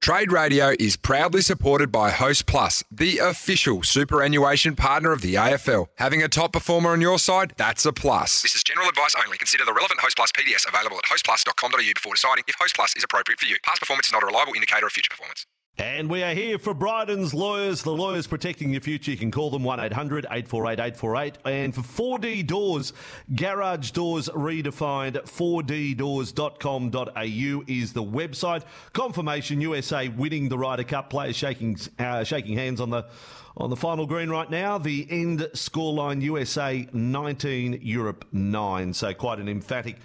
Trade Radio is proudly supported by Host Plus, the official superannuation partner of the AFL. Having a top performer on your side, that's a plus. This is general advice only. Consider the relevant Host Plus PDS available at hostplus.com.au before deciding if Host Plus is appropriate for you. Past performance is not a reliable indicator of future performance. And we are here for Bryden's Lawyers, the lawyers protecting your future. You can call them 1 800 848 848. And for 4D Doors, Garage Doors Redefined, 4ddoors.com.au is the website. Confirmation USA winning the Ryder Cup. Players shaking, uh, shaking hands on the. On the final green right now, the end scoreline USA 19, Europe 9. So quite an emphatic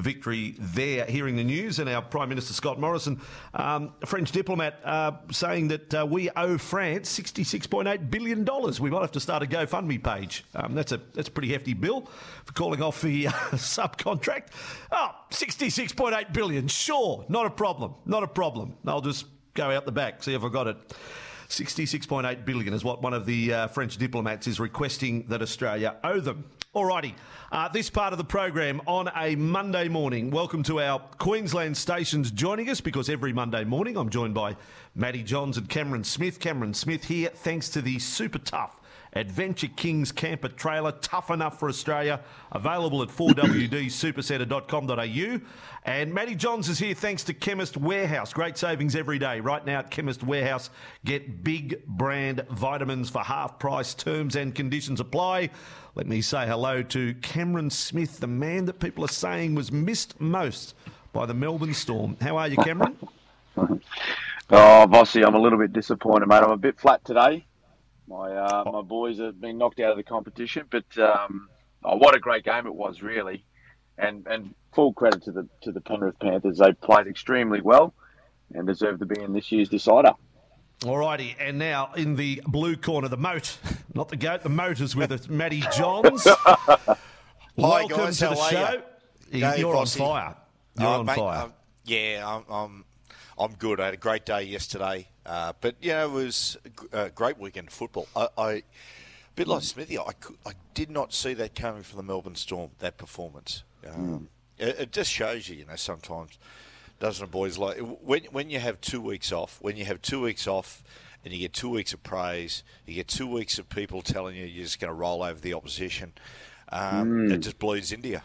victory there. Hearing the news, and our Prime Minister Scott Morrison, um, French diplomat, uh, saying that uh, we owe France $66.8 billion. We might have to start a GoFundMe page. Um, that's, a, that's a pretty hefty bill for calling off the uh, subcontract. Oh, 66.8 billion. Sure, not a problem. Not a problem. I'll just go out the back, see if I got it. 66.8 billion is what one of the uh, French diplomats is requesting that Australia owe them. Alrighty, uh, this part of the program on a Monday morning. Welcome to our Queensland stations joining us because every Monday morning I'm joined by Matty Johns and Cameron Smith. Cameron Smith here, thanks to the super tough Adventure Kings camper trailer, tough enough for Australia, available at 4wdsupercenter.com.au. And Matty Johns is here thanks to Chemist Warehouse. Great savings every day. Right now at Chemist Warehouse, get big brand vitamins for half price. Terms and conditions apply. Let me say hello to Cameron Smith, the man that people are saying was missed most by the Melbourne Storm. How are you, Cameron? oh, Vossi, I'm a little bit disappointed, mate. I'm a bit flat today. My uh, my boys have been knocked out of the competition, but um, oh, what a great game it was, really. And and full credit to the to the Penrith Panthers. They played extremely well and deserve to be in this year's decider. Alrighty, and now in the blue corner, the moat, not the goat, the moat is with us, Matty Johns. Welcome guys, to the how are show. you? You're G'day, on fire. You're Uh, on mate, fire. um, yeah, I'm, I'm, I'm good. I had a great day yesterday, uh, but yeah, it was a great weekend of football. I, I a bit like Smithy, I, cou- I did not see that coming from the Melbourne Storm. That performance, um, it, it just shows you, you know, sometimes doesn't it, boys? Like when when you have two weeks off, when you have two weeks off. And you get two weeks of praise. You get two weeks of people telling you you're just going to roll over the opposition. Um, It just bleeds into you.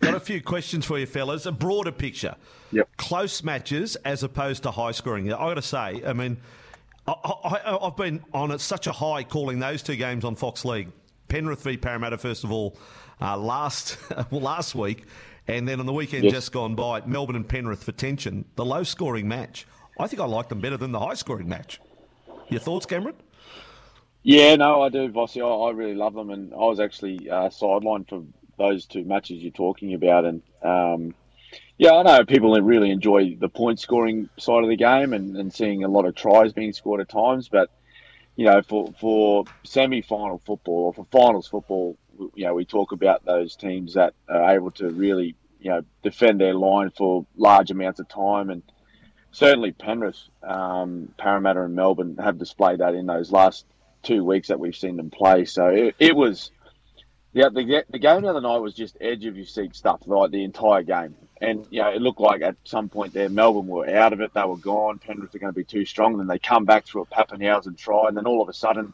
Got a few questions for you, fellas. A broader picture. Yep. Close matches as opposed to high scoring. I got to say, I mean, I, I, I've been on at such a high calling those two games on Fox League. Penrith v Parramatta, first of all, uh, last well, last week, and then on the weekend Yes. just gone by, Melbourne and Penrith for tension. The low scoring match. I think I like them better than the high scoring match. Your thoughts, Cameron? Yeah, no, I do, Vossi. I, I really love them, and I was actually uh, sidelined for those two matches you're talking about, and um, yeah, I know people really enjoy the point scoring side of the game and, and seeing a lot of tries being scored at times, but you know, for for semi final football or for finals football, you know, we talk about those teams that are able to really you know defend their line for large amounts of time. And certainly Penrith, um, Parramatta, and Melbourne have displayed that in those last two weeks that we've seen them play. So it, it was, yeah, the, the game the other night was just edge of your seat stuff, like the entire game. And you know, it looked like at some point there, Melbourne were out of it; they were gone. Penrith are going to be too strong. Then they come back through a Papenhuyzen try, and then all of a sudden,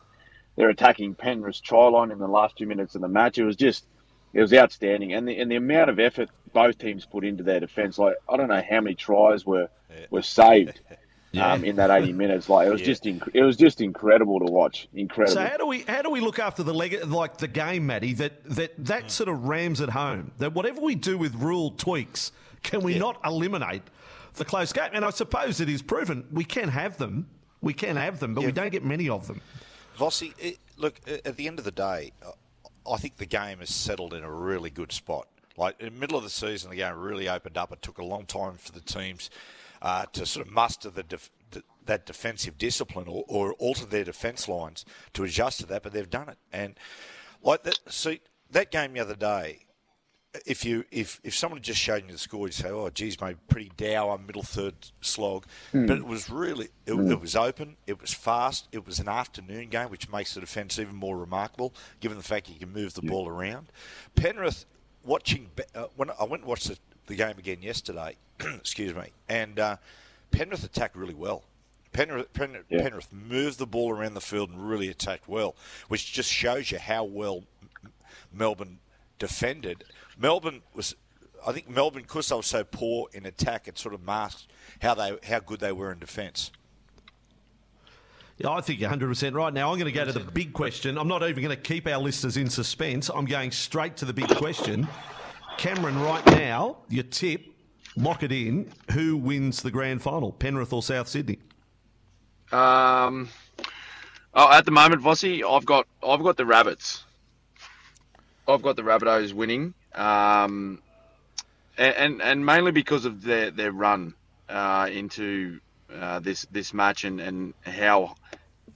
they're attacking Penrith's try line in the last two minutes of the match. It was just, it was outstanding, and the and the amount of effort both teams put into their defence. Like I don't know how many tries were were saved um, in that eighty minutes. Like it was Yeah. just inc- it was just incredible to watch. Incredible. So how do we how do we look after the leg like the game, Matty? That that that sort of rams at home. That whatever we do with rule tweaks, can we not eliminate the close game? And I suppose it is proven we can have them. We can have them, but we don't get many of them. Vossi, it, look, at the end of the day, uh, I think the game is settled in a really good spot. Like in the middle of the season, the game really opened up. It took a long time for the teams uh, to sort of muster the, def- that defensive discipline or, or alter their defence lines to adjust to that, but they've done it. And like that, see that game the other day, if you if if someone had just showed you the score, you'd say, "Oh, geez, maybe pretty dour middle third slog," Hmm. but it was really it, it was open, it was fast, it was an afternoon game, which makes the defence even more remarkable, given the fact you can move the ball around. Penrith, watching uh, when I went and watched the, the game again yesterday, excuse me, and uh, Penrith attacked really well. Penrith, Penrith, Yeah. Penrith moved the ball around the field and really attacked well, which just shows you how well M- Melbourne defended. Melbourne was, I think Melbourne, because they were so poor in attack, it sort of masked how they how good they were in defence. Yeah, I think you're 100% right. Now, I'm going to go to the big question. I'm not even going to keep our listeners in suspense. I'm going straight to the big question. Cameron, right now, your tip, lock it in. Who wins the grand final, Penrith or South Sydney? Um, oh, at the moment, Vossi, I've got I've got the Rabbits. I've got the Rabbitohs winning, um, and, and and mainly because of their their run uh, into uh, this this match and and how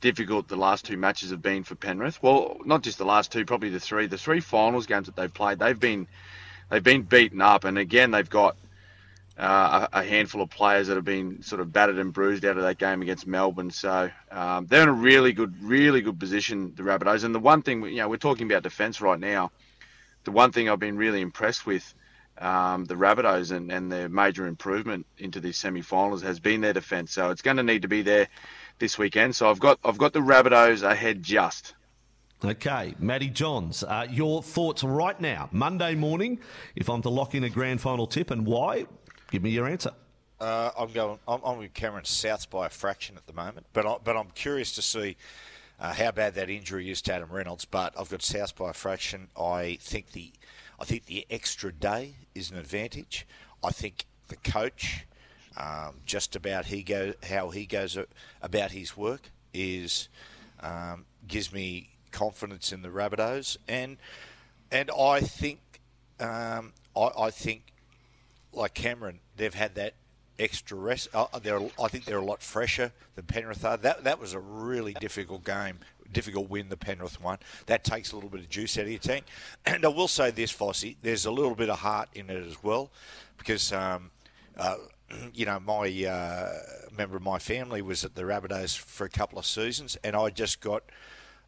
difficult the last two matches have been for Penrith. Well, not just the last two, probably the three. The three finals games that they've played, they've been they've been beaten up, and again they've got uh, a, handful of players that have been sort of battered and bruised out of that game against Melbourne. So um, they're in a really good, really good position, the Rabbitohs. And the one thing, you know, we're talking about defence right now. The one thing I've been really impressed with um, the Rabbitohs and, and their major improvement into these semi-finals has been their defence. So it's going to need to be there this weekend. So I've got I've got the Rabbitohs ahead just. Okay, Matty Johns, uh, your thoughts right now, Monday morning, if I'm to lock in a grand final tip and why, give me your answer. Uh, I'm going. I'm, I'm with Cameron South by a fraction at the moment, but I, but I'm curious to see uh, how bad that injury is to Adam Reynolds. But I've got South by a fraction. I think the I think the extra day is an advantage. I think the coach, um, just about he go how he goes about his work is um, gives me confidence in the Rabbitohs, and and I think um, I, I think like Cameron, they've had that extra rest. Uh, they're, I think they're a lot fresher than Penrith are. That that was a really difficult game, difficult win the Penrith one. That takes a little bit of juice out of your tank. And I will say this, Vossi, there's a little bit of heart in it as well, because. Um, uh, you know, my uh, member of my family was at the Rabbitohs for a couple of seasons, and I just got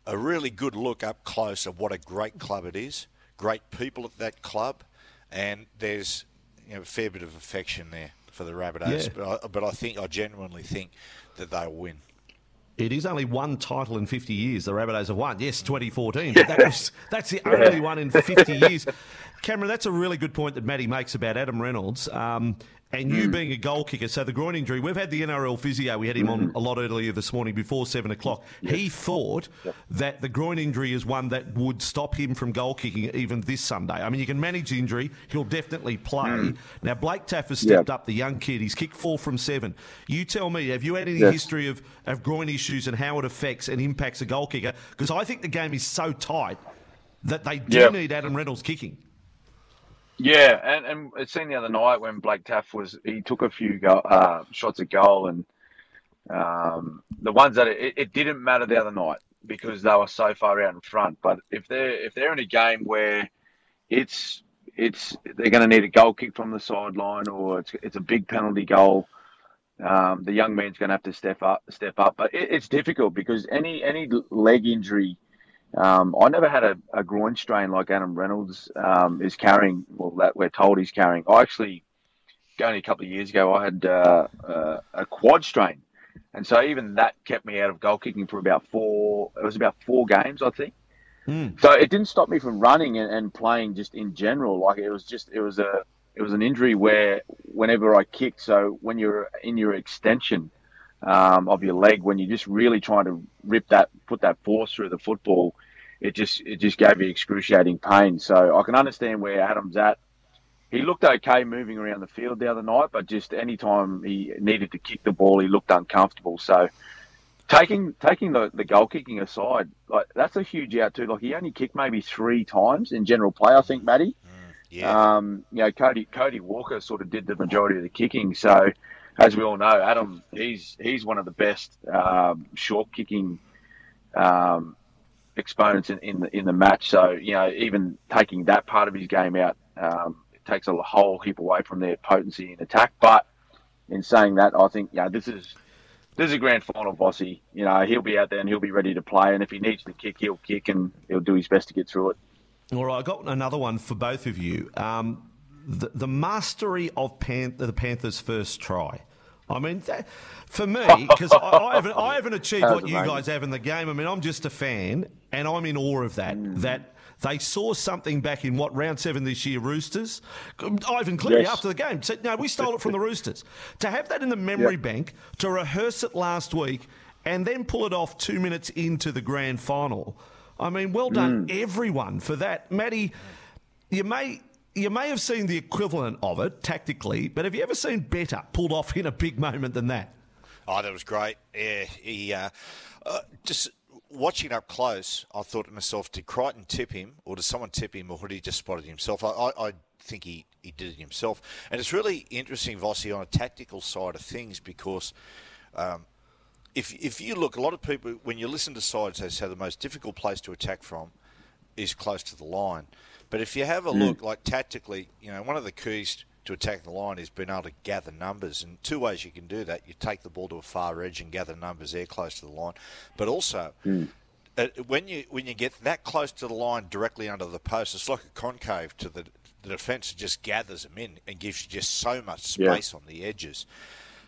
a really good look up close of what a great club it is. Great people at that club, and there's you know, a fair bit of affection there for the Rabbitohs. Yeah. But I, but I think I genuinely think that they'll win. It is only one title in 50 years. The Rabbitohs have won. Yes, 2014, but that was, that's the only one in 50 years. Cameron, that's a really good point that Matty makes about Adam Reynolds. Um, and you hmm. being a goal kicker, so the groin injury, we've had the NRL physio, we had him on hmm. a lot earlier this morning before 7 o'clock. He thought that the groin injury is one that would stop him from goal kicking even this Sunday. I mean, you can manage the injury, he'll definitely play. Hmm. Now, Blake Taaffe has stepped Yeah. up, the young kid. He's kicked four from seven. You tell me, have you had any history of, of groin issues and how it affects and impacts a goal kicker? Because I think the game is so tight that they do need Adam Reynolds kicking. Yeah, and, and it seen the other night when Blake Taaffe was he took a few go, uh, shots at goal and um, the ones that it, it didn't matter the other night because they were so far out in front. But if they're if they're in a game where it's it's they're going to need a goal kick from the sideline or it's it's a big penalty goal, um, the young man's going to have to step up step up. But it, it's difficult because any any leg injury. Um, I never had a, a groin strain like Adam Reynolds um, is carrying. Well, that we're told he's carrying. I actually, only a couple of years ago, I had uh, uh, a quad strain, and so even that kept me out of goal kicking for about four. It was about four games, I think. So it didn't stop me from running and, and playing just in general. Like it was just it was a it was an injury where whenever I kicked, so when you're in your extension um, of your leg, when you're just really trying to rip that put that force through the football, it just it just gave me excruciating pain. So I can understand where Adam's at. He looked okay moving around the field the other night, but just any time he needed to kick the ball, he looked uncomfortable. So taking taking the, the goal kicking aside, like that's a huge out too. Like he only kicked maybe three times in general play, I think, Matty. Yeah. Um, you know, Cody Cody Walker sort of did the majority of the kicking. So, as we all know, Adam he's he's one of the best um, short kicking um, exponents in, in the in the match. So you know, even taking that part of his game out, um, takes a whole heap away from their potency in attack. But in saying that, I think yeah, this is this is a grand final, Vossi. You know, he'll be out there and he'll be ready to play. And if he needs to kick, he'll kick and he'll do his best to get through it. All right, I got another one for both of you. Um, the, the mastery of Pan- the Panthers' first try. I mean, that, for me, because I, I, haven't, I haven't achieved what you guys have in the game. I mean, I'm just a fan, and I'm in awe of that. Mm. That they saw something back in what round seven this year, Roosters. Ivan Cleary yes. after the game said, "No, we stole it from the Roosters." To have that in the memory yep. bank, to rehearse it last week, and then pull it off two minutes into the grand final. I mean, well done, mm. everyone, for that, Matty. You may you may have seen the equivalent of it tactically, but have you ever seen better pulled off in a big moment than that? Oh, that was great. Yeah, he uh, uh, just watching up close. I thought to myself, did Crichton tip him, or did someone tip him, or did he just spot it himself? I, I, I think he, he did it himself. And it's really interesting, Vossi, on a tactical side of things because. Um, if, if you look, a lot of people, when you listen to sides, they say the most difficult place to attack from is close to the line. But if you have a mm. look, like tactically, you know, one of the keys to attack the line is being able to gather numbers. And two ways you can do that: you take the ball to a far edge and gather numbers there close to the line, but also. Mm. Uh, when you when you get that close to the line directly under the post, it's like a concave to the the defence. Just gathers them in and gives you just so much space yeah. on the edges.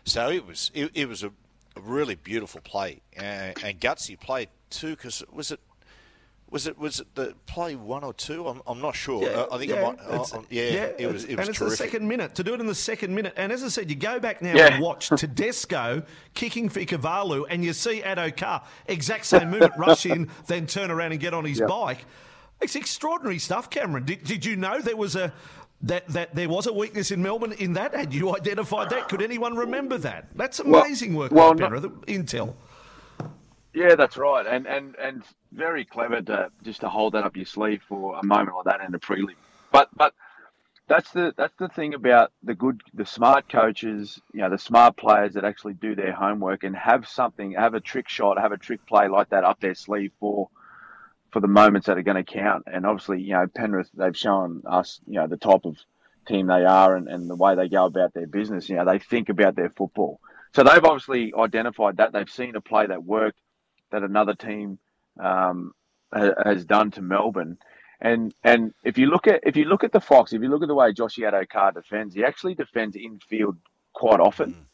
So it was it, it was a, really beautiful play uh, and gutsy play too. Because it was it was it was it the play one or two? I'm, I'm not sure. Yeah, I think yeah, it might. Uh, yeah, yeah, it was. It was and it's terrific. the second minute to do it in the second minute. And as I said, you go back now yeah. and watch Tedesco kicking for Ikuvalu, and you see Addo-Carr exact same movement, rush in, then turn around and get on his yep. bike. It's extraordinary stuff, Cameron. Did, did you know there was a that that there was a weakness in Melbourne in that? Had you identified that? Could anyone remember that? That's amazing well, work, well, Penrith, Intel. Yeah, that's right, and and and very clever to just to hold that up your sleeve for a moment like that in a prelim. But but that's the that's the thing about the good, the smart coaches, you know, the smart players that actually do their homework and have something, have a trick shot, have a trick play like that up their sleeve for for the moments that are going to count. And obviously, you know, Penrith, they've shown us, you know, the type of team they are and, and the way they go about their business. You know, they think about their football. So they've obviously identified that. They've seen a play that worked that another team um, has done to Melbourne. And and if you look at if you look at the Fox, if you look at the way Josh Addo-Carr defends, he actually defends infield quite often,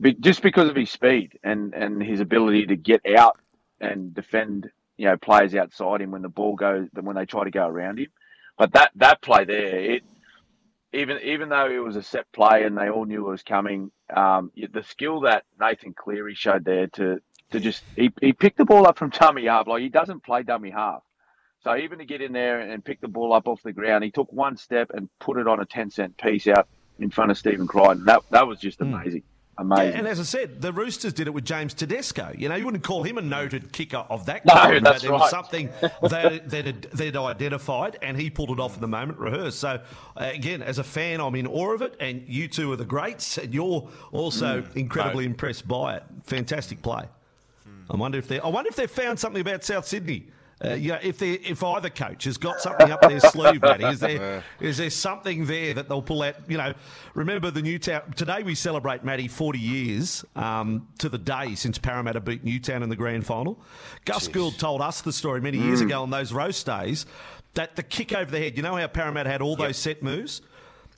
mm. just because of his speed and and his ability to get out and defend you know players outside him when the ball goes when they try to go around him. But that that play there, it even even though it was a set play and they all knew it was coming, um, the skill that Nathan Cleary showed there to to just he, he picked the ball up from dummy half. Like he doesn't play dummy half. So even to get in there and pick the ball up off the ground, he took one step and put it on a ten cent piece out in front of Stephen Crichton. That that was just hmm. amazing. Mm. Amazing. Yeah, and as I said, the Roosters did it with James Tedesco. You know, you wouldn't call him a noted kicker of that no, kind, that's but right. was something that that they'd identified, and he pulled it off in the moment, rehearsed. So, uh, again, as a fan, I'm in awe of it, and you two are the greats, and you're also mm, incredibly no. impressed by it. Fantastic play. I wonder if they. I wonder if they've found something about South Sydney. Uh, yeah, if they, if either coach has got something up their sleeve, Matty, is there is there something there that they'll pull out? You know, remember the Newtown today we celebrate Matty forty years um, to the day since Parramatta beat Newtown in the grand final. Gus Jeez. Gould told us the story many years mm. ago on those roast days that the kick over the head. You know how Parramatta had all yep. those set moves.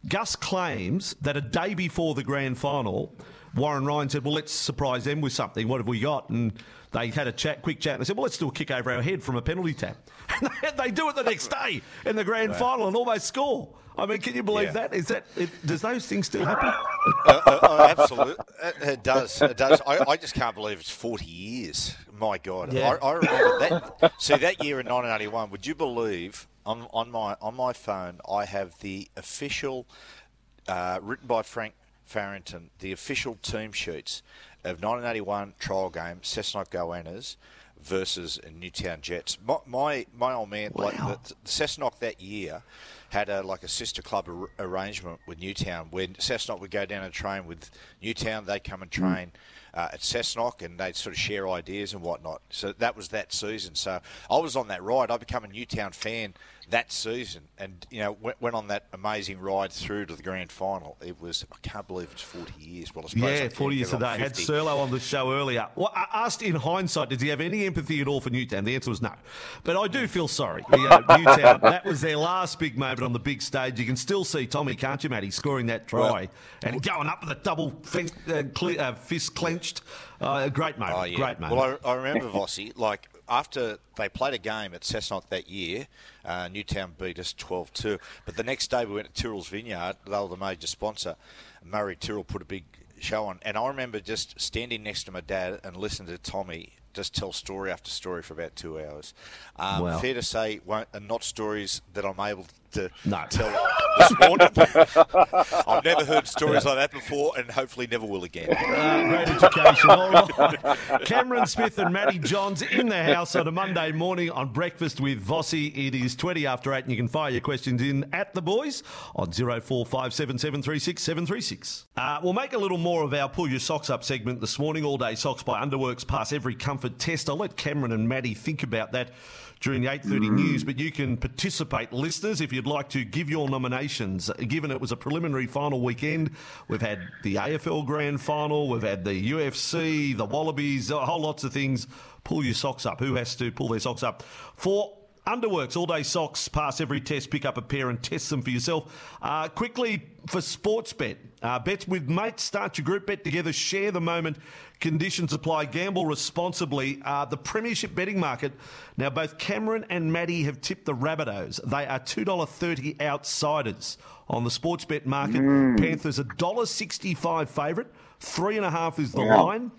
Gus claims that a day before the grand final, Warren Ryan said, "Well, let's surprise them with something. What have we got?" and they had a chat, quick chat, and they said, "Well, let's do a kick over our head from a penalty tap." And they do it the next day in the grand final and almost score. I mean, can you believe yeah. that? Is that it, does those things still happen? uh, uh, uh absolutely, it does. It does. I, I, just can't believe it's forty years. My God, yeah. I, I remember that. See that year in 1981. Would you believe on on my on my phone I have the official, uh, written by Frank Farrington, the official team sheets of 1981 trial game, Cessnock Goannas versus Newtown Jets. My my, my old man, wow. like the, the Cessnock that year, had a like a sister club ar- arrangement with Newtown. When Cessnock would go down and train with Newtown, they'd come and hmm. train. Uh, at Cessnock, and they'd sort of share ideas and whatnot. So that was that season. So I was on that ride. I became a Newtown fan that season, and you know went, went on that amazing ride through to the grand final. It was I can't believe it's forty years. Well, I suppose yeah, forty years today. Had 50. Sterlo on the show earlier. Well, I asked in hindsight, did he have any empathy at all for Newtown? The answer was no. But I do feel sorry. You know, Newtown, that was their last big moment on the big stage. You can still see Tommy, can't you, Matty, scoring that try Well- and going up with a double uh, cle- uh, fist clenched. Uh, a great moment. Oh, yeah. Great moment. Well, I, I remember Vossi, like, after they played a game at Cessnock that year, uh, Newtown beat us 12 2. But the next day we went to Tyrrell's Vineyard, they were the major sponsor. Murray Tyrrell put a big show on. And I remember just standing next to my dad and listening to Tommy just tell story after story for about two hours. Um, Wow. Fair to say, won't, are not stories that I'm able to No. tell this morning. I've never heard stories like that before and hopefully never will again. Uh, great education. All right. Cameron Smith and Matty Johns in the house on a Monday morning on Breakfast with Vossi. It is 20 after 8, and you can fire your questions in at the boys on 0457736736. Uh, we'll make a little more of our Pull Your Socks Up segment this morning. All day socks by Underworks pass every comfort test. I'll let Cameron and Matty think about that during the 8.30 news, but you can participate, listeners, if you'd like to give your nominations. Given it was a preliminary final weekend, we've had the AFL Grand Final, we've had the UFC, the Wallabies, a whole lots of things. Pull your socks up. Who has to pull their socks up? For Underworks, all day socks, pass every test, pick up a pair and test them for yourself. Uh, quickly for Sportsbet. Uh, bets with mates, start your group bet together, share the moment. Conditions apply, gamble responsibly. Uh, the Premiership betting market. Now, both Cameron and Matty have tipped the Rabbitohs. They are $2.30 outsiders on the Sportsbet market. Panthers $1.65 favourite, three and a half is the line.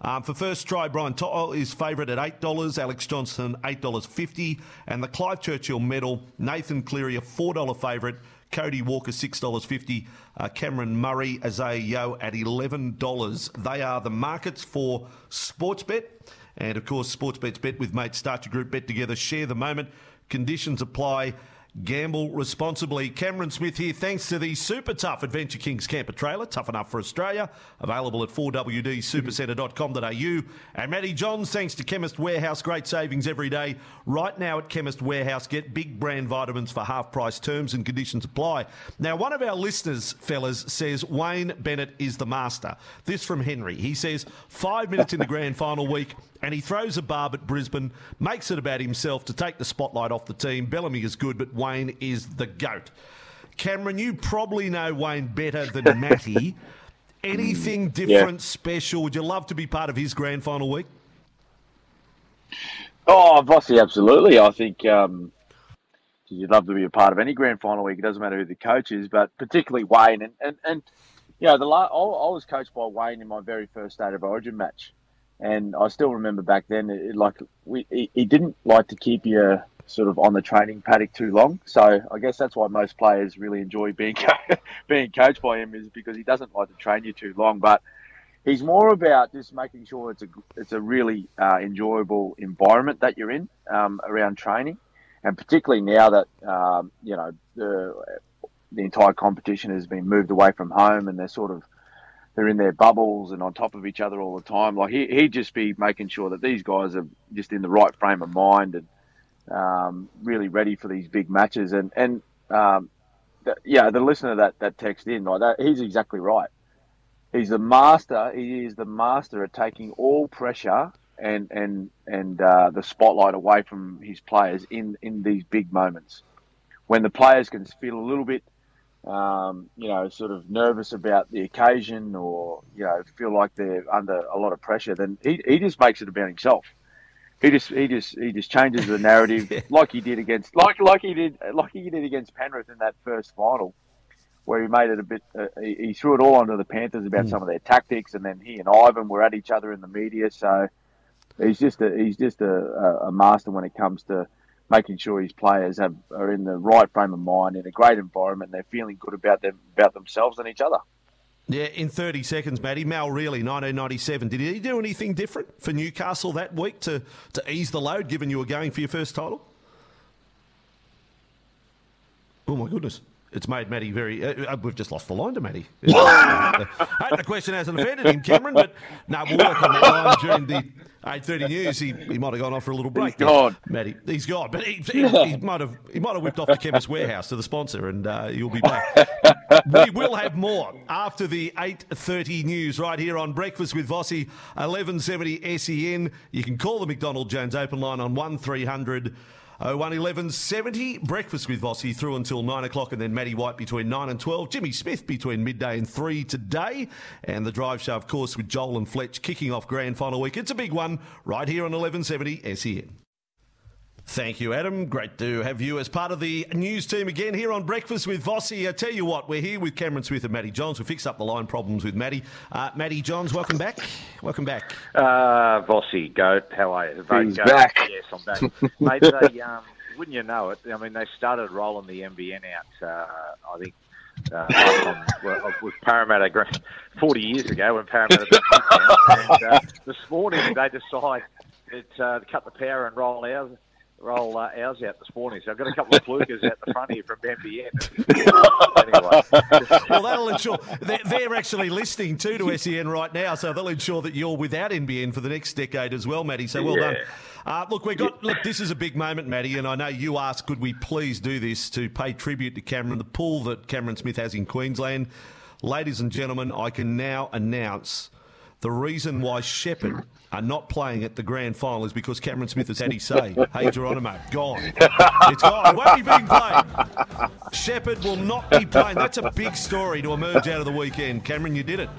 Um, for first try, Brian To'o is favourite at $8, Alex Johnson $8.50, and the Clive Churchill medal, Nathan Cleary a $4 favourite, Cody Walker $6.50, uh, Cameron Murray a yo at $11. They are the markets for Sportsbet. And of course, Sportsbet's bet with mates. Start your group bet together, share the moment. Conditions apply. Gamble responsibly. Cameron Smith here, thanks to the super tough Adventure Kings camper trailer, tough enough for Australia, available at 4wdsupercentre.com.au. And Matty Johns, thanks to Chemist Warehouse, great savings every day. Right now at Chemist Warehouse, get big brand vitamins for half price terms and conditions apply. Now, one of our listeners, fellas, says Wayne Bennett is the master. This from Henry. He says, five minutes in the grand final week, and he throws a barb at Brisbane, makes it about himself to take the spotlight off the team. Bellamy is good, but Wayne is the GOAT. Cameron, you probably know Wayne better than Matty. Anything different, special? Would you love to be part of his grand final week? Oh, Vossi, absolutely. I think um, you'd love to be a part of any grand final week. It doesn't matter who the coach is, but particularly Wayne. And, and, and you know, the la- I, I was coached by Wayne in my very first State of Origin match. And I still remember back then, it, like, we, he, he didn't like to keep you sort of on the training paddock too long. So I guess that's why most players really enjoy being being coached by him is because he doesn't like to train you too long. But he's more about just making sure it's a it's a really uh, enjoyable environment that you're in um, around training, and particularly now that um, you know the the entire competition has been moved away from home and they're sort of they're in their bubbles and on top of each other all the time. Like he he'd just be making sure that these guys are just in the right frame of mind and um, really ready for these big matches. And and um, the, yeah, the listener that that text in like that, he's exactly right. He's the master. He is the master at taking all pressure and and and uh, the spotlight away from his players in in these big moments when the players can feel a little bit. Um, you know, sort of nervous about the occasion, or you know, feel like they're under a lot of pressure. Then he, he just makes it about himself he just he just he just changes the narrative like he did against like like he did like he did against Penrith in that first final where he made it a bit uh, he, he threw it all onto the Panthers about some of their tactics and then he and Ivan were at each other in the media. So he's just a he's just a, a, a master when it comes to making sure his players have are in the right frame of mind in a great environment and they're feeling good about them about themselves and each other. Yeah, in 30 seconds, Matty. Mal Reilly, 1997. Did he do anything different for Newcastle that week to, to ease the load, given you were going for your first title? Oh, my goodness. It's made Matty very. Uh, uh, we've just lost the line to Matty. I hope the question hasn't offended him, Cameron, but no, we'll work on that line during the 8.30 news. He, he might have gone off for a little break. He's gone. Matty. He's gone, but he, he, he might have he might have whipped off to Chemist Warehouse to the sponsor, and uh, you'll be back. we will have more after the 8.30 news right here on Breakfast with Vossi, 1170 SEN. You can call the McDonald Jones open line on 1300 01170. Breakfast with Vossi through until 9 o'clock, and then Matty White between 9 and 12. Jimmy Smith between midday and 3 today. And the drive show, of course, with Joel and Fletch kicking off grand final week. It's a big one right here on 1170 SEN. Thank you, Adam. Great to have you as part of the news team again here on Breakfast with Vossi. I tell you what, we're here with Cameron Smith and Matty Johns. We fixed up the line problems with Matty. Uh, Matty Johns, welcome back. Welcome back. Uh, Vossi, goat, how are you? Vote He's goat. back. Yes, I'm back. Mate, they, um, wouldn't you know it? I mean, they started rolling the NBN out, uh, I think, uh, from, well, with Parramatta 40 years ago when Parramatta beat and uh, this morning they decide that, uh, to cut the power and roll ours. Roll uh, ours out this morning, so I've got a couple of flukers out the front here from NBN. anyway, Well, that'll ensure they're, they're actually listening too to SEN right now, so they'll ensure that you're without NBN for the next decade as well, Matty. So well Yeah. done. Uh, look, we got look. This is a big moment, Matty, and I know you asked, could we please do this to pay tribute to Cameron, the pool that Cameron Smith has in Queensland. Ladies and gentlemen, I can now announce the reason why Sheppard are not playing at the grand final is because Cameron Smith has had his say. Hey, Geronimo, gone. It's gone. Won't be being played. Sheppard will not be playing. That's a big story to emerge out of the weekend. Cameron, you did it.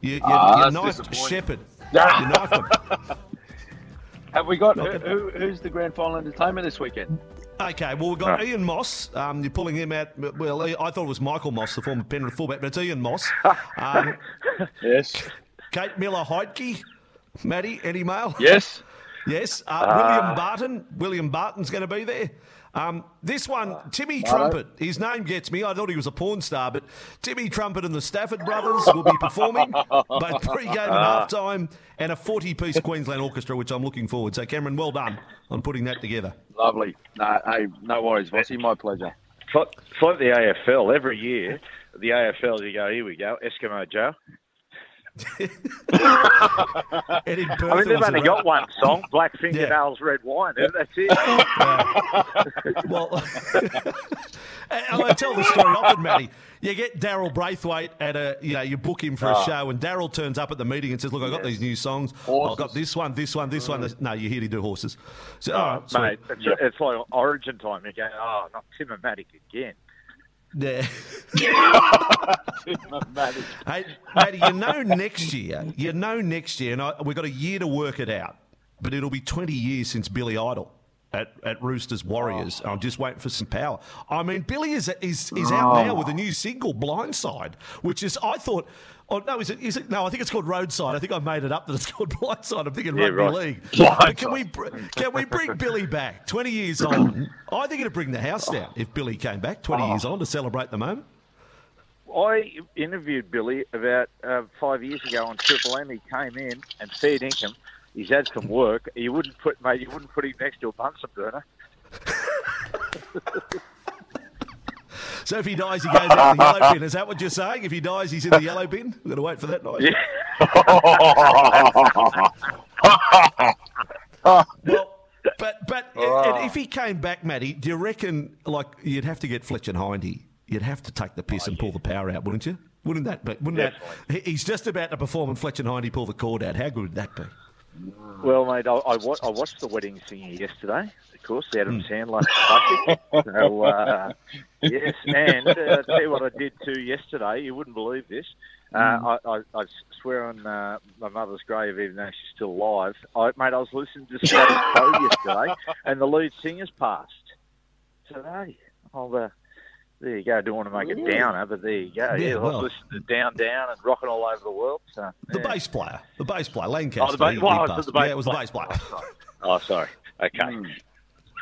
You, you, Ah, you knifed. Sheppard. You knifed him. Have we got who, who, who's the grand final entertainment this weekend? Okay, well, we've got Ian Moss. Um, you're pulling him out. Well, I thought it was Michael Moss, the former Penrith fullback, but it's Ian Moss. Um, Yes. Kate Miller Heidke. Matty, any mail? Yes. Yes. Uh, William Barton. William Barton's going to be there. Um, this one, Timmy Trumpet. His name gets me. I thought he was a porn star, but Timmy Trumpet and the Stafford brothers will be performing both pre-game and half-time, and a 40-piece Queensland orchestra, which I'm looking forward. To. So, Cameron, well done on putting that together. Lovely. No, hey, no worries, Vossi. My pleasure. it's like, it's like the AFL. Every year, the AFL, you go, here we go, Eskimo Joe. And in Perth, I mean, they've only got one song, Black Fingernails, Red Wine. That's it. Well, and I tell the story often, Matty. You get Daryl Braithwaite at a, you know, you book him for a ah. show, and Daryl turns up at the meeting and says, "Look, I got these new songs. I've got this one, this one, this one." Mm. No, you're here to do horses. So, ah, all right. Mate, it's, it's like Origin time. You go, oh, not Timomatic again. Yeah. hey, Matty, you know next year, you know next year, and I, we've got a year to work it out, but it'll be 20 years since Billy Idol. At, at Roosters Warriors, oh. I'm just waiting for some power. I mean, Billy is is, is out oh. now with a new single, Blindside, which is I thought. Oh no, is it? Is it? No, I think it's called Roadside. I think I made it up that it's called Blindside. I'm thinking Yeah, rugby right. league. Can we can we bring Billy back? Twenty years on, I think it'd bring the house down if Billy came back twenty years on to celebrate the moment. I interviewed Billy about uh, five years ago on Triple M. He came in and fair dinkum. He's had some work. You wouldn't put, mate. You wouldn't put him next to a Bunsen burner. So if he dies, he goes out in the yellow bin. Is that what you're saying? If he dies, he's in the yellow bin. We've got to wait for that night. Well, but but oh. and if he came back, Matty, do you reckon like you'd have to get Fletcher and Hindy? You'd have to take the piss and pull the power out, wouldn't you? Wouldn't that? Be, wouldn't that? He's just about to perform, and Fletcher and Hindy pull the cord out. How good would that be? Well, mate, I, I, wa- I watched the wedding singer yesterday. Of course, the Adam Sandler classic. So, uh, yes, and uh, tell you what I did too yesterday. You wouldn't believe this. Uh, I, I, I swear on uh, my mother's grave, even though she's still alive. I, mate, I was listening to Status Quo yesterday, and the lead singer's passed today. Oh, the, there you go. I don't want to make it downer, but there you go. Yeah, Yeah, I well. was listening to Down Down and rocking all over the world. So, The bass player, the bass player, Lancaster. Oh, the bass. he- he Well, it was the bass yeah, it was the bass player. Oh, sorry. Oh, sorry. Okay.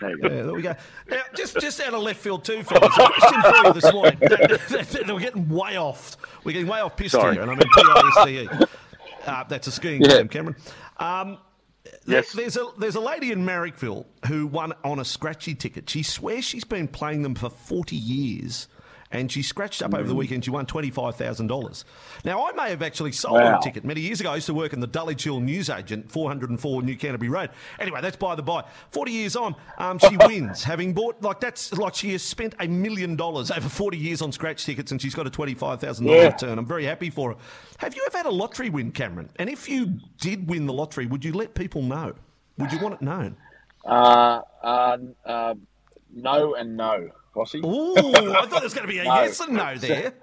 There. Yeah, there we go. Now, just just out of left field too, fellas. A question for you this morning. We're getting way off. We're getting way off piste Sorry. here, and I mean P-I-S-T-E. Uh, that's a skiing Yeah. term, Cameron. Um, there- Yes. There's a there's a lady in Marrickville who won on a scratchy ticket. She swears she's been playing them for 40 years, and she scratched up over the weekend. She won $25,000. Now, I may have actually sold Wow. a ticket many years ago. I used to work in the Dulwich Hill newsagent, 404 New Canterbury Road. Anyway, that's by the by. 40 years on, um, she wins, having bought, like, that's like she has spent a million dollars over 40 years on scratch tickets and she's got a $25,000 Yeah. return. I'm very happy for her. Have you ever had a lottery win, Cameron? And if you did win the lottery, would you let people know? Would you want it known? Uh, uh, uh, no and no, Ooh, I thought there was going to be a No. yes and no there,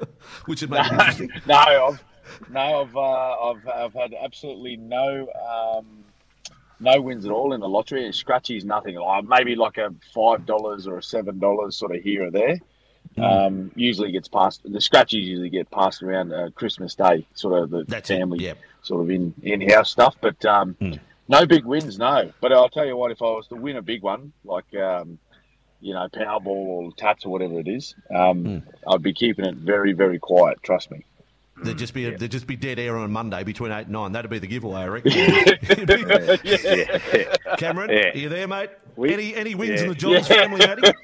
which would make it interesting. no, I've no, I've, uh, I've I've had absolutely no um, no wins at all in the lottery. And scratchies, nothing. Like maybe like a five dollars or a seven dollars sort of here or there. Hmm. Um, usually gets passed. The scratchies usually get passed around uh, Christmas Day, sort of the That's family, yep. sort of in in house stuff. But um, Hmm. no big wins, no. But I'll tell you what, if I was to win a big one, like um, you know Powerball or Tats or whatever it is, um, Hmm. I'd be keeping it very very quiet. Trust me. There'd just be there'd just be dead air on Monday between eight and nine. That'd be the giveaway, I reckon. Cameron, Yeah. are you there, mate? We- any any wins yeah. in the Johns family, Matty?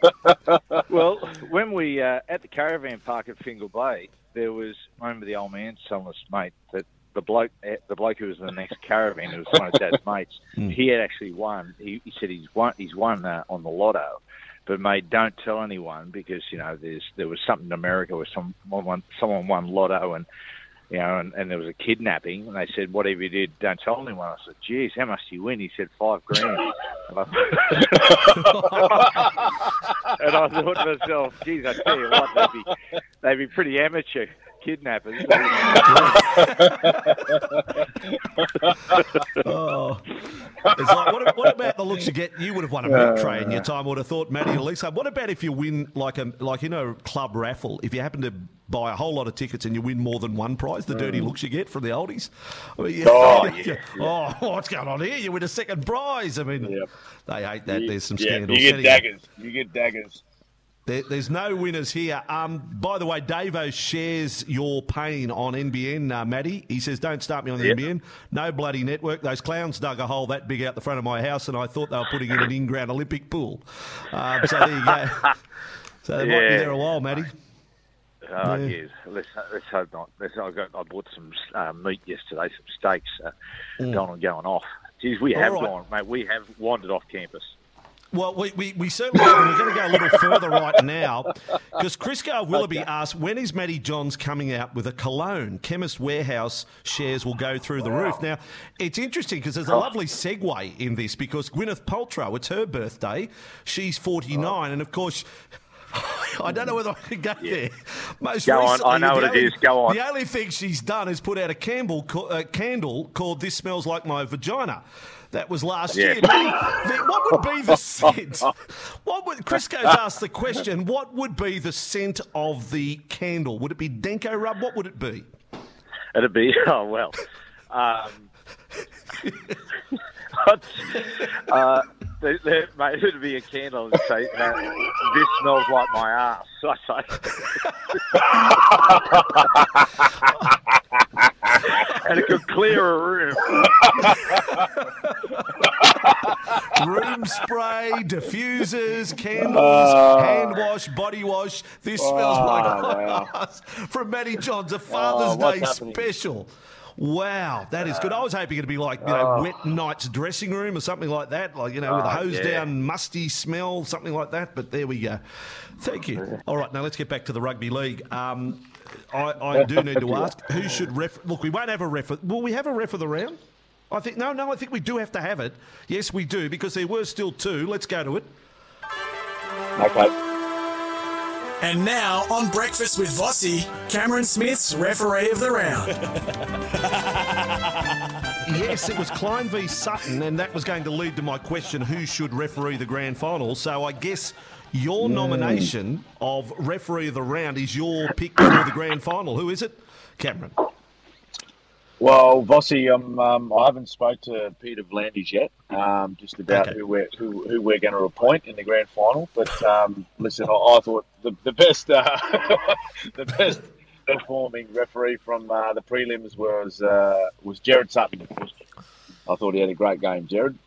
Well, when we uh, at the caravan park at Fingal Bay, there was I remember the old man telling us, mate, that the bloke, eh, the bloke who was in the next caravan, who was one of Dad's mates, he had actually won. He, he said he's won. He's won uh, on the lotto, but mate, don't tell anyone because you know there's there was something in America where someone won, someone won lotto and. You know, and, and there was a kidnapping, and they said, "Whatever you did, don't tell anyone." I said, "Geez, how much do you win?" He said, five grand." And I, and I thought to myself, "Geez, I tell you what, they'd be they'd be pretty amateur kidnappers." Oh. It's like, what, what about the looks you get? You would have won a milk tray in your time. Would have thought, Matty or Lisa. What about if you win like a like you know club raffle? If you happen to buy a whole lot of tickets and you win more than one prize, the dirty mm. looks you get from the oldies. I mean, Oh, yeah, oh, what's going on here? You win a second prize. I mean, Yep. they hate that. There's some yeah, scandals. you get daggers. You get daggers. There, there's no winners here. Um, by the way, Davo shares your pain on NBN, uh, Matty. He says, "Don't start me on the Yep. NBN. No bloody network. Those clowns dug a hole that big out the front of my house, and I thought they were putting in an in-ground Olympic pool. Um, so there you go. So they might be there a while, Matty. Oh, Yeah. yes. Let's, let's hope not. Let's, I, got, I bought some uh, meat yesterday, some steaks, uh, going on going off. Geez, we Mm. All have right. gone, mate. We have wandered off campus. Well, we, we, we certainly have, and we're going to go a little further right now because Crisco Willoughby asked, when is Matty Johns coming out with a cologne? Chemist Warehouse shares will go through the roof. Now, it's interesting because there's a Oh. lovely segue in this because Gwyneth Paltrow, it's her birthday. She's 49, and of course, I don't know whether I can go there. Most Go on. I know the what it only- is. Go on. The only thing she's done is put out a candle, uh, candle called "This Smells Like My Vagina." That was last Yeah. year. What would be the scent? What would Chris Crisco's asked the question? What would be the scent of the candle? Would it be Dencorub? What would it be? It'd be, oh, well. Um, uh, there, there, mate, it'd be a candle and say, uh, this smells like my ass. I say. And it could clear a room. Room spray, diffusers, candles, ah. hand wash, body wash. This smells like ah, wow. us. From Matty Johns, a ah, Father's Oh, Day happening? special. Wow, that is good. I was hoping it'd be like, you know, wet night's dressing room or something like that, like, you know, with a hose yeah. down, musty smell, something like that. But there we go. Thank you. All right, now let's get back to the rugby league. Um, I, I do need to ask who should ref. Look, we won't have a ref. Will we have a ref of the round? I think no, no. I think we do have to have it. Yes, we do because there were still two. Let's go to it. Okay. And now on Breakfast with Vossi, Cameron Smith's referee of the round. Yes, it was Klein v Sutton, and that was going to lead to my question: Who should referee the grand final? So I guess your nomination of referee of the round is your pick for the grand final. Who is it, Cameron? Well, Vossi, um, um, I haven't spoke to Peter V'landys yet, um, just about Okay. who we're who, who we're going to appoint in the grand final. But um, listen, I, I thought the, the best uh, the best performing referee from uh, the prelims was uh, was Gerard Sutton. I thought he had a great game, Gerard.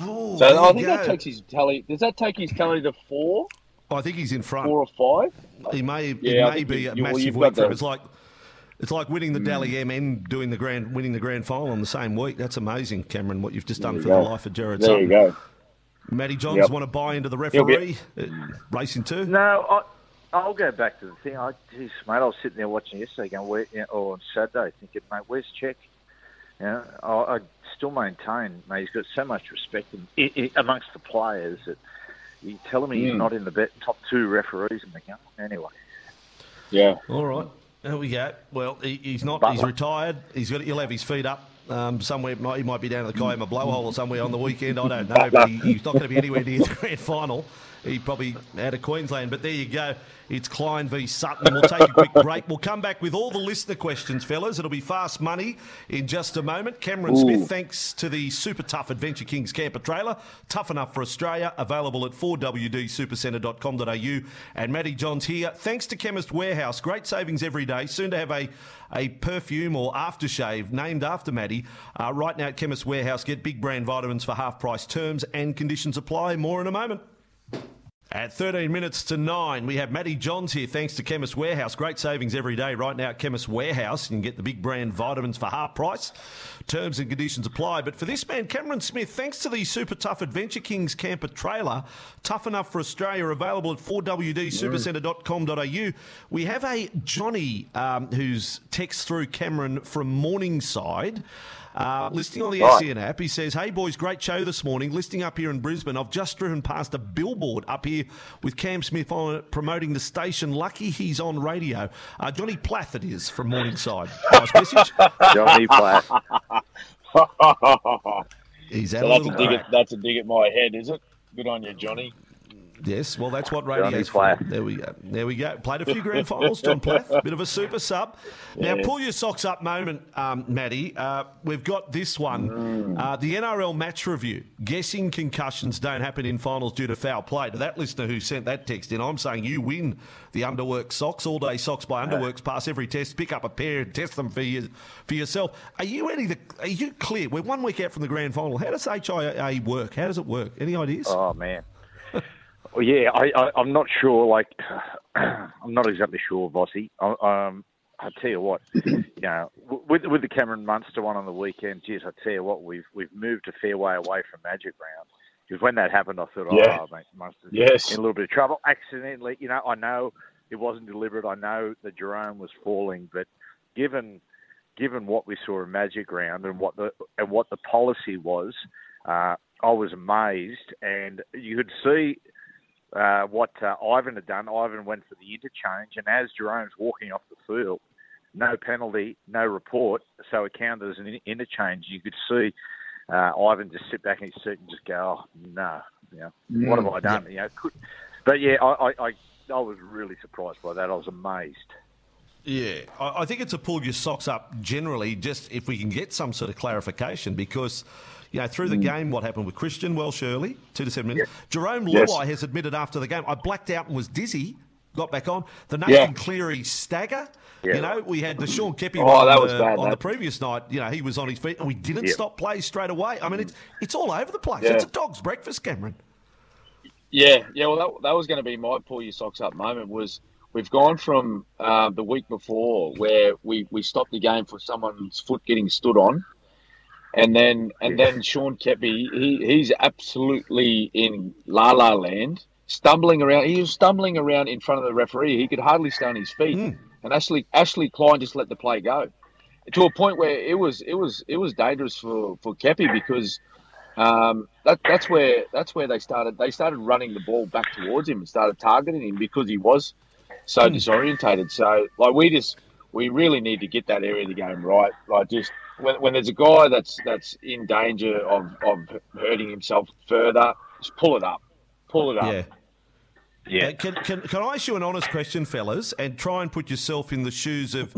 Oh, So I think go. that takes his tally. Does that take his tally to four? I think he's in front. Four or five. He may, it Yeah, I may be you- a you- well, massive you've week for him. It's like it's like winning the Dally M and doing the grand, winning the grand final on the same week. That's amazing, Cameron. What you've just done There for you the life of Gerard There you go. Matty Johns Yep. want to buy into the He'll be- referee uh, racing too. No, I, I'll go back to the thing. I, geez, mate, I was sitting there watching yesterday, going, where, or on Saturday, thinking, mate, where's Check? You know, I, I still maintain, mate, he's got so much respect in, i i amongst the players that you tell me he's Mm. not in the bet, top two referees in the game. Anyway, Yeah. All right, there we go. Well, he, he's not. Butler. He's retired. He's got. He'll have his feet up. Um, somewhere he might be down at the Kiama Blowhole or somewhere on the weekend. I don't know, but he, he's not going to be anywhere near the grand final. He probably out of Queensland, but there you go. It's Klein v Sutton. We'll take a quick break. We'll come back with all the listener questions, fellas. It'll be fast money in just a moment. Cameron Ooh. Smith, thanks to the super tough Adventure Kings camper trailer, tough enough for Australia, available at 4wdsupercentre.com.au. And Matty Johns here, thanks to Chemist Warehouse, great savings every day. Soon to have a, a perfume or aftershave named after Matty. Uh, right now at Chemist Warehouse, get big brand vitamins for half price terms and conditions apply. More in a moment. At 13 minutes to 9, we have Matty Johns here thanks to Chemist Warehouse. Great savings every day right now at Chemist Warehouse. You can get the big brand vitamins for half price. Terms and conditions apply. But for this man, Cameron Smith, thanks to the super tough Adventure Kings camper trailer, tough enough for Australia, available at 4wdsupercentre.com.au, we have a Johnny um, who's text through Cameron from Morningside. Uh, listing on the Right. SEN app, he says, Hey boys, great show this morning. Listing up here in Brisbane. I've just driven past a billboard up here with Cam Smith on it promoting the station. Lucky he's on radio. Uh, Johnny Plath, it is from Morningside. Nice message. Johnny Plath. He's had So that's a dig at that's a dig at my head, is it? Good on you, Johnny. Yes, well, that's what radio is for. There we go. There we go. Played a few grand finals, John Plath. Bit of a super sub. Now, Yeah. pull your socks up moment, um, Matty. Uh, we've got this one. Uh, the NRL match review. Guessing concussions don't happen in finals due to foul play. To that listener who sent that text in, I'm saying you win the Underworks socks. All day socks by Underworks. Pass every test. Pick up a pair and test them for, you, for yourself. Are you any? The, are you clear? We're one week out from the grand final. How does HIA work? How does it work? Any ideas? Oh man. Well, yeah, I, I, I'm not sure. Like, I'm not exactly sure, Vossi. I, um, I tell you what, you know, with with the Cameron Munster one on the weekend, geez, I tell you what, we've we've moved a fair way away from Magic Round. Because when that happened, I thought, Yeah. oh, mate, Munster's Yes. in a little bit of trouble. Accidentally, you know, I know it wasn't deliberate. I know that Jarome was falling, but given given what we saw in Magic Round and what the and what the policy was, uh, I was amazed. And you could see uh, what uh, Ivan had done. Ivan went for the interchange, and as Jarome's walking off the field, no penalty, no report, so it counted as an interchange. You could see uh, Ivan just sit back in his seat and just go, "Oh no, you know, what have I done?" You know, could, but yeah, I, I, I, I was really surprised by that. I was amazed. Yeah, I, I think it's a pull your socks up generally, just if we can get some sort of clarification, because, you know, through the game, what happened with Christian Welch early, two to seven minutes. Jarome Yes. Luai has admitted after the game, I blacked out and was dizzy, got back on. The Nathan Yeah. Cleary stagger. Yeah. You know, we had the Sean Keppie Oh, one that on, was the, bad, on the previous night. You know, he was on his feet and we didn't Yeah. stop play straight away. I mean, it's it's all over the place. Yeah. It's a dog's breakfast, Cameron. Yeah, yeah. Well, that, that was going to be my pull your socks up moment. Was we've gone from uh, the week before where we, we stopped the game for someone's foot getting stood on, and then and then Sean Keppie, he he's absolutely in la la land, stumbling around. He was stumbling around in front of the referee. He could hardly stay on his feet, and Ashley Ashley Klein just let the play go to a point where it was it was it was dangerous for for Keppie because. Um, that, that's where that's where they started. They started running the ball back towards him and started targeting him because he was so disorientated. So, like, we just we really need to get that area of the game right. Like, just when, when there's a guy that's that's in danger of, of hurting himself further, just pull it up, pull it up. Yeah. Yeah. Uh, can, can, can I ask you an honest question, fellas, and try and put yourself in the shoes of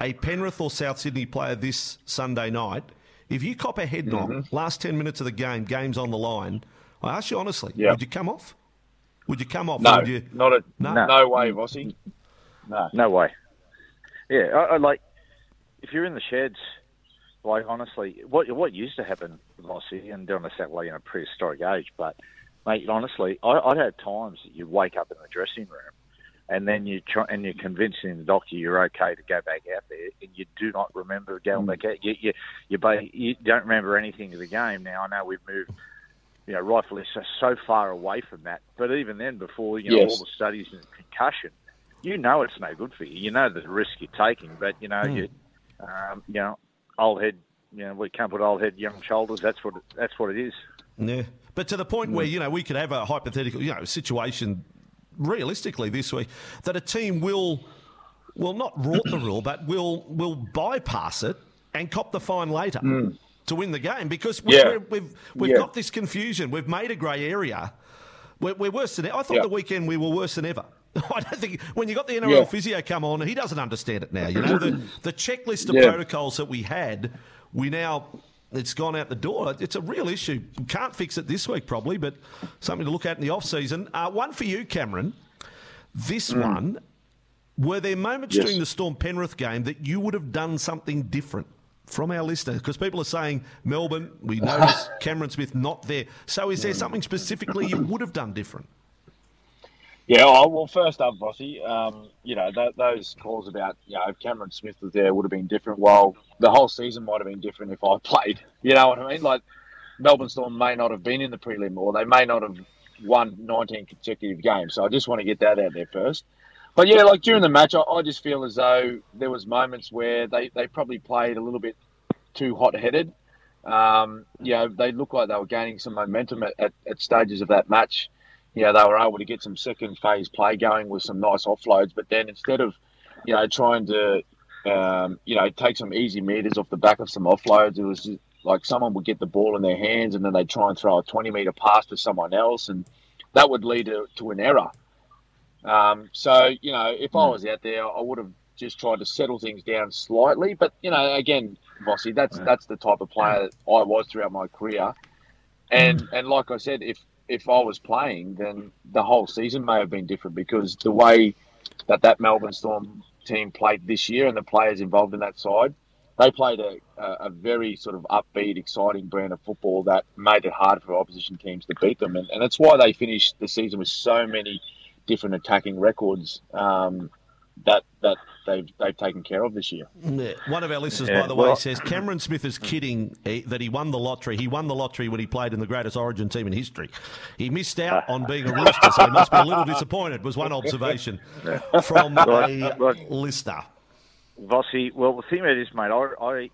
a Penrith or South Sydney player this Sunday night? If you cop a head knock, Mm-hmm. last 10 minutes of the game, game's on the line, I ask you honestly, Yeah. would you come off? Would you come off? No, would you, not a No. no, way, Vossi. No. No way. Yeah, I, I like if you're in the sheds. Like honestly, what what used to happen, Vossi, and doing this that way in a prehistoric age, but mate, honestly, I, I'd had times that you'd wake up in the dressing room and then you try and you're convincing the doctor you're okay to go back out there, and you do not remember going back out. You you you, ba- you don't remember anything of the game. Now I know we've moved, you know, rightfully so, so far away from that. But even then, before you know Yes. all the studies and concussion, you know it's no good for you. You know the risk you're taking, but you know you, um, you know, old head. You know, we can't put old head, young shoulders. That's what that's what it is. Yeah. But to the point where, you know, we could have a hypothetical, you know, situation realistically this week that a team will, will not rort the rule, but will will bypass it and cop the fine later hmm. to win the game because we, Yeah. we're, we've we've Yeah. got this confusion. We've made a grey area. We're, we're worse than I thought. Yeah. The weekend we were worse than ever. I don't think when you got the NRL Yeah. physio come on, he doesn't understand it now. You know the the checklist of Yeah. protocols that we had, we now it's gone out the door. It's a real issue. Can't fix it this week probably, but something to look at in the off season. Uh, one for you, Cameron. This one. Were there moments Mm. Yes. during the Storm Penrith game that you would have done something different from our listeners? Because people are saying Melbourne, we notice Cameron Smith not there. So is there something specifically you would have done different? Yeah, well, first up, Vossi, um, you know, th- those calls about, you know, if Cameron Smith was there would have been different. Well, the whole season might have been different if I played. You know what I mean? Like, Melbourne Storm may not have been in the prelim or they may not have won 19 consecutive games. So I just want to get that out there first. But yeah, like during the match, I, I just feel as though there was moments where they, they probably played a little bit too hot-headed. Um, you know, they looked like they were gaining some momentum at, at, at stages of that match you know, they were able to get some second phase play going with some nice offloads. But then instead of, you know, trying to, um, you know, take some easy meters off the back of some offloads, it was just like someone would get the ball in their hands and then they'd try and throw a 20 meter pass to someone else. And that would lead to, to an error. Um, so, you know, if I was out there, I would have just tried to settle things down slightly. But, you know, again, Vossi, that's, that's the type of player that I was throughout my career. And, and like I said, if, if I was playing, then the whole season may have been different because the way that that Melbourne Storm team played this year and the players involved in that side, they played a, a, very sort of upbeat, exciting brand of football that made it hard for opposition teams to beat them. And, and that's why they finished the season with so many different attacking records um, that that they've they've taken care of this year. Yeah. One of our listeners, Yeah, by the way, says Cameron Smith is kidding eh, that he won the lottery. He won the lottery when he played in the greatest Origin team in history. He missed out on being a rooster, so he must be a little disappointed. Was one observation from a Right. listener. Vossi, well, the thing about this, mate, I, I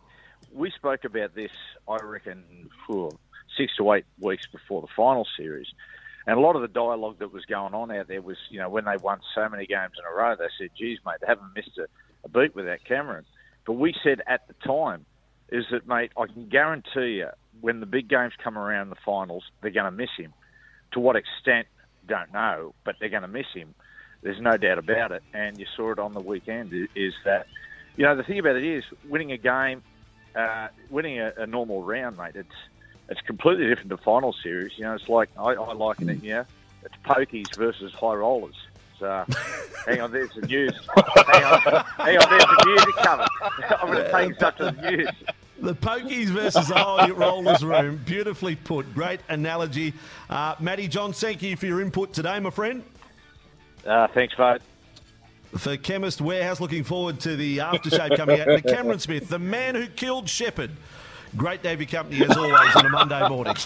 we spoke about this, I reckon, for six to eight weeks before the final series. And a lot of the dialogue that was going on out there was, you know, when they won so many games in a row, they said, geez, mate, they haven't missed a, a beat without Cameron. But we said at the time, is that, mate, I can guarantee you, when the big games come around the finals, they're going to miss him. To what extent, don't know, but they're going to miss him. There's no doubt about it. And you saw it on the weekend, is that, you know, the thing about it is, winning a game, uh, winning a, a normal round, mate, it's it's completely different to final series. You know, it's like, I, I liken it, yeah, it's pokies versus high rollers. So, hang on, there's the news. hang on, hang on, there's the music coming. I'm going to take us up to the news. The Pokies versus the High Rollers Room. Beautifully put. Great analogy. Uh, Matty John, thank you for your input today, my friend. Uh, thanks, mate. For Chemist Warehouse, looking forward to the aftershave coming out. And Cameron Smith, the man who killed Sheppard. Great day of your company, as always, on a Monday morning.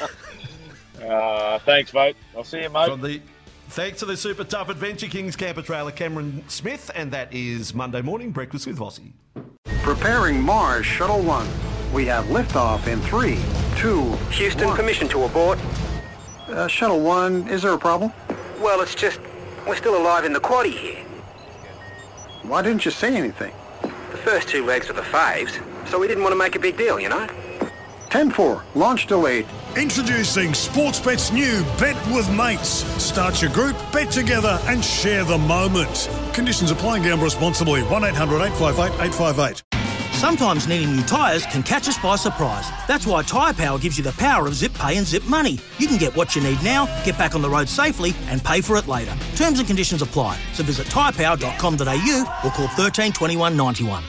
Uh, thanks, mate. I'll see you, mate. From the thanks to the super tough Adventure Kings camper trailer, Cameron Smith, and that is Monday morning breakfast with Vossi. Preparing Mars Shuttle 1. We have liftoff in three, two, Houston, one. permission to abort. Uh, Shuttle 1, is there a problem? Well, it's just we're still alive in the quaddy here. Why didn't you say anything? The first two legs are the faves, so we didn't want to make a big deal, you know? 10-4, launch delayed. Introducing Sportsbet's new Bet with Mates. Start your group, bet together, and share the moment. Conditions apply. Gamble responsibly. 1 800 858 858. Sometimes needing new tyres can catch us by surprise. That's why Tyre Power gives you the power of zip pay and zip money. You can get what you need now, get back on the road safely, and pay for it later. Terms and conditions apply. So visit tyrepower.com.au or call 13 21 91.